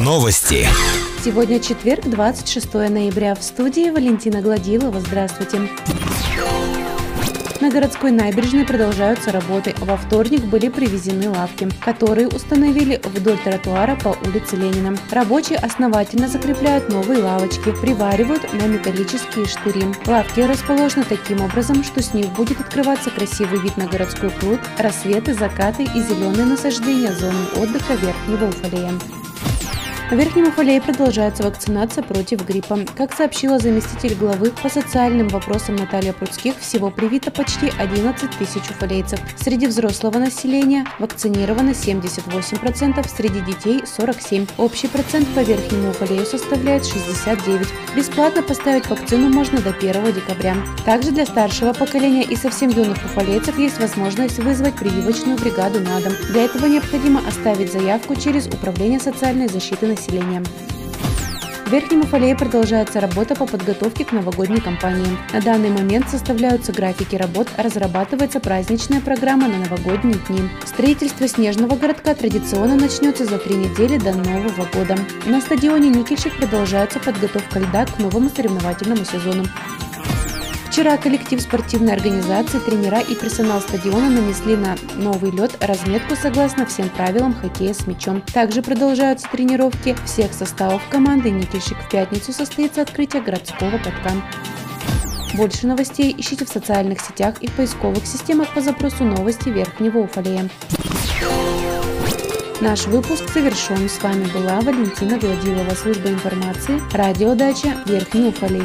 Новости. Сегодня четверг, 26 ноября. В студии Валентина Гладилова. Здравствуйте. На городской набережной продолжаются работы. Во вторник были привезены лавки, которые установили вдоль тротуара по улице Ленина. Рабочие основательно закрепляют новые лавочки, приваривают на металлические штыри. Лавки расположены таким образом, что с них будет открываться красивый вид на городской пруд, рассветы, закаты и зеленые насаждения зоны отдыха Верхнего Уфалея. В Верхнем Уфалее продолжается вакцинация против гриппа. Как сообщила заместитель главы по социальным вопросам Наталья Пруцких, всего привито почти 11 тысяч уфалейцев. Среди взрослого населения вакцинировано 78%, среди детей 47%. Общий процент по Верхнему Уфалею составляет 69%. Бесплатно поставить вакцину можно до 1 декабря. Также для старшего поколения и совсем юных уфалейцев есть возможность вызвать прививочную бригаду на дом. Для этого необходимо оставить заявку через Управление социальной защиты населения населения. В Верхнем Уфалее продолжается работа по подготовке к новогодней кампании. На данный момент составляются графики работ, разрабатывается праздничная программа на новогодние дни. Строительство снежного городка традиционно начнется за три недели до Нового года. На стадионе Никельщик продолжается подготовка льда к новому соревновательному сезону. Вчера коллектив спортивной организации, тренера и персонал стадиона нанесли на новый лед разметку согласно всем правилам хоккея с мячом. Также продолжаются тренировки всех составов команды «Никельщик». В пятницу состоится открытие городского катка. Больше новостей ищите в социальных сетях и в поисковых системах по запросу новости Верхнего Уфалея. Наш выпуск завершен. С вами была Валентина Гладилова, служба информации, радиодача Верхний Уфалей.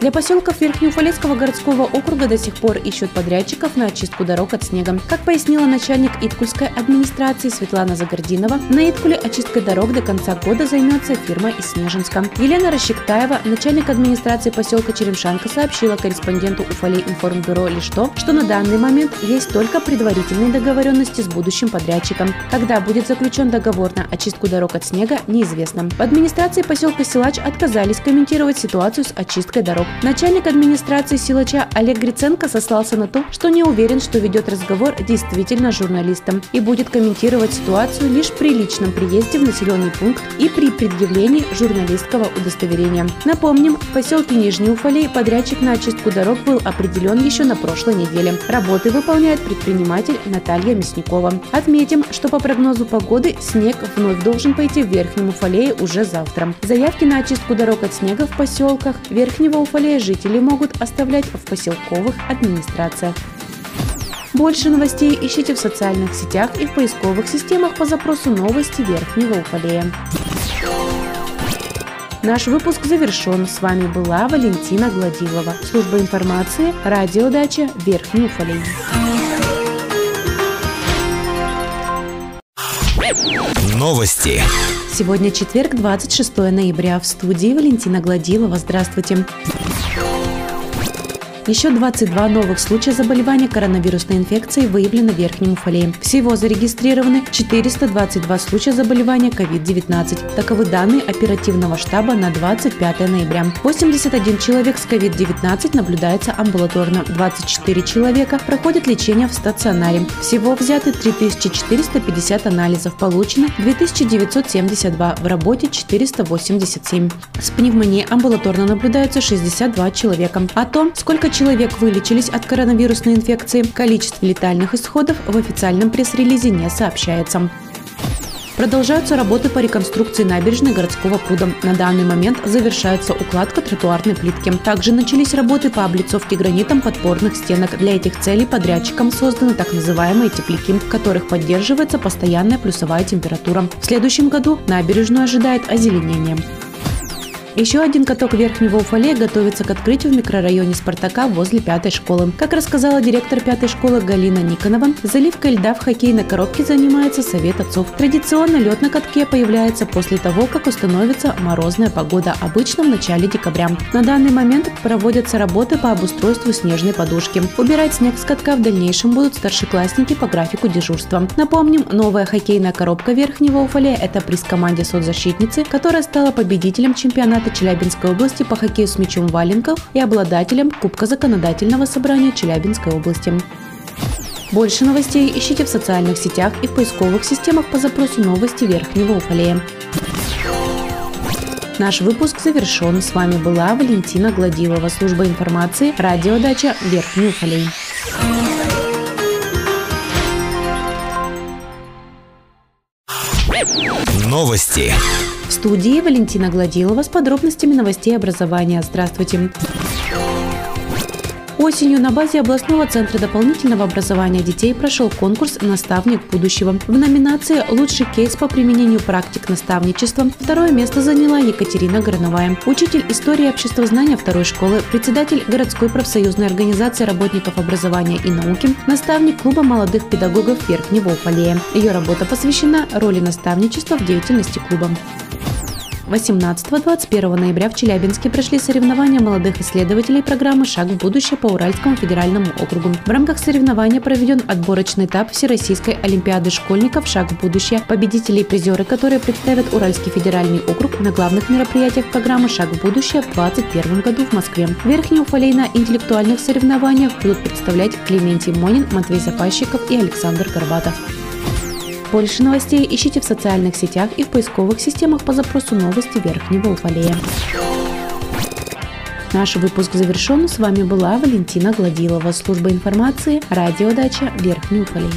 Для поселков Верхнеуфалецкого городского округа до сих пор ищут подрядчиков на очистку дорог от снега. Как пояснила начальник Иткульской администрации Светлана Загординова, на Иткуле очисткой дорог до конца года займется фирма из Снежинска. Елена Расщектаева, начальник администрации поселка Черемшанка, сообщила корреспонденту Уфалей информбюро лишь то, что на данный момент есть только предварительные договоренности с будущим подрядчиком. Когда будет заключен договор на очистку дорог от снега, неизвестно. В администрации поселка Силач отказались комментировать ситуацию с очисткой дорог Начальник администрации силача Олег Гриценко сослался на то, что не уверен, что ведет разговор действительно с журналистом и будет комментировать ситуацию лишь при личном приезде в населенный пункт и при предъявлении журналистского удостоверения. Напомним, в поселке Нижний Уфалей подрядчик на очистку дорог был определен еще на прошлой неделе. Работы выполняет предприниматель Наталья Мясникова. Отметим, что по прогнозу погоды снег вновь должен пойти в Верхнем Уфалее уже завтра. Заявки на очистку дорог от снега в поселках Верхнего Уфалея более жители могут оставлять в поселковых администрациях. Больше новостей ищите в социальных сетях и в поисковых системах по запросу «Новости Верхнего Уфалея». Наш выпуск завершен. С вами была Валентина Гладилова. Служба информации, радиодача Верхний Уфалей. Новости. Сегодня четверг, 26 ноября. В студии Валентина Гладилова. Здравствуйте. Еще 22 новых случая заболевания коронавирусной инфекцией выявлено в Верхнем. Всего зарегистрированы 422 случая заболевания COVID-19. Таковы данные оперативного штаба на 25 ноября. 81 человек с COVID-19 наблюдается амбулаторно. 24 человека проходят лечение в стационаре. Всего взяты 3450 анализов, получено 2972, в работе 487. С пневмонией амбулаторно наблюдаются 62 человека. О том, сколько человек вылечились от коронавирусной инфекции. Количество летальных исходов в официальном пресс-релизе не сообщается. Продолжаются работы по реконструкции набережной городского пруда. На данный момент завершается укладка тротуарной плитки. Также начались работы по облицовке гранитом подпорных стенок. Для этих целей подрядчикам созданы так называемые тепляки, в которых поддерживается постоянная плюсовая температура. В следующем году набережную ожидает озеленение. Еще один каток Верхнего Уфалея готовится к открытию в микрорайоне Спартака возле пятой школы. Как рассказала директор пятой школы Галина Никонова, заливкой льда в хоккейной коробке занимается Совет отцов. Традиционно лед на катке появляется после того, как установится морозная погода, обычно в начале декабря. На данный момент проводятся работы по обустройству снежной подушки. Убирать снег с катка в дальнейшем будут старшеклассники по графику дежурства. Напомним, новая хоккейная коробка Верхнего Уфалея – это приз команде соцзащитницы, которая стала победителем чемпионата Челябинской области по хоккею с мячом валенков и обладателем Кубка законодательного собрания Челябинской области. Больше новостей ищите в социальных сетях и в поисковых системах по запросу «Новости Верхнего Уфалея». Наш выпуск завершен. С вами была Валентина Гладилова, служба информации, радиодача Верхний Уфалей. Новости. В студии Валентина Гладилова с подробностями новостей образования. Здравствуйте. Осенью на базе областного центра дополнительного образования детей прошел конкурс «Наставник будущего». В номинации «Лучший кейс по применению практик наставничества» второе место заняла Екатерина Горновая, учитель истории обществознания второй школы, председатель городской профсоюзной организации работников образования и науки, наставник клуба молодых педагогов Верхнего Уфалея. Ее работа посвящена роли наставничества в деятельности клуба. 18-21 ноября в Челябинске прошли соревнования молодых исследователей программы «Шаг в будущее» по Уральскому федеральному округу. В рамках соревнования проведен отборочный этап Всероссийской Олимпиады школьников «Шаг в будущее». Победители и призеры, которые представят Уральский федеральный округ на главных мероприятиях программы «Шаг в будущее» в 2021 году в Москве. Верхний Уфалей на интеллектуальных соревнованиях будут представлять Клементий Монин, Матвей Запащиков и Александр Горбатов. Больше новостей ищите в социальных сетях и в поисковых системах по запросу «Новости Верхнего Уфалея». Наш выпуск завершен. С вами была Валентина Гладилова, служба информации, радиодача Верхний Уфалей.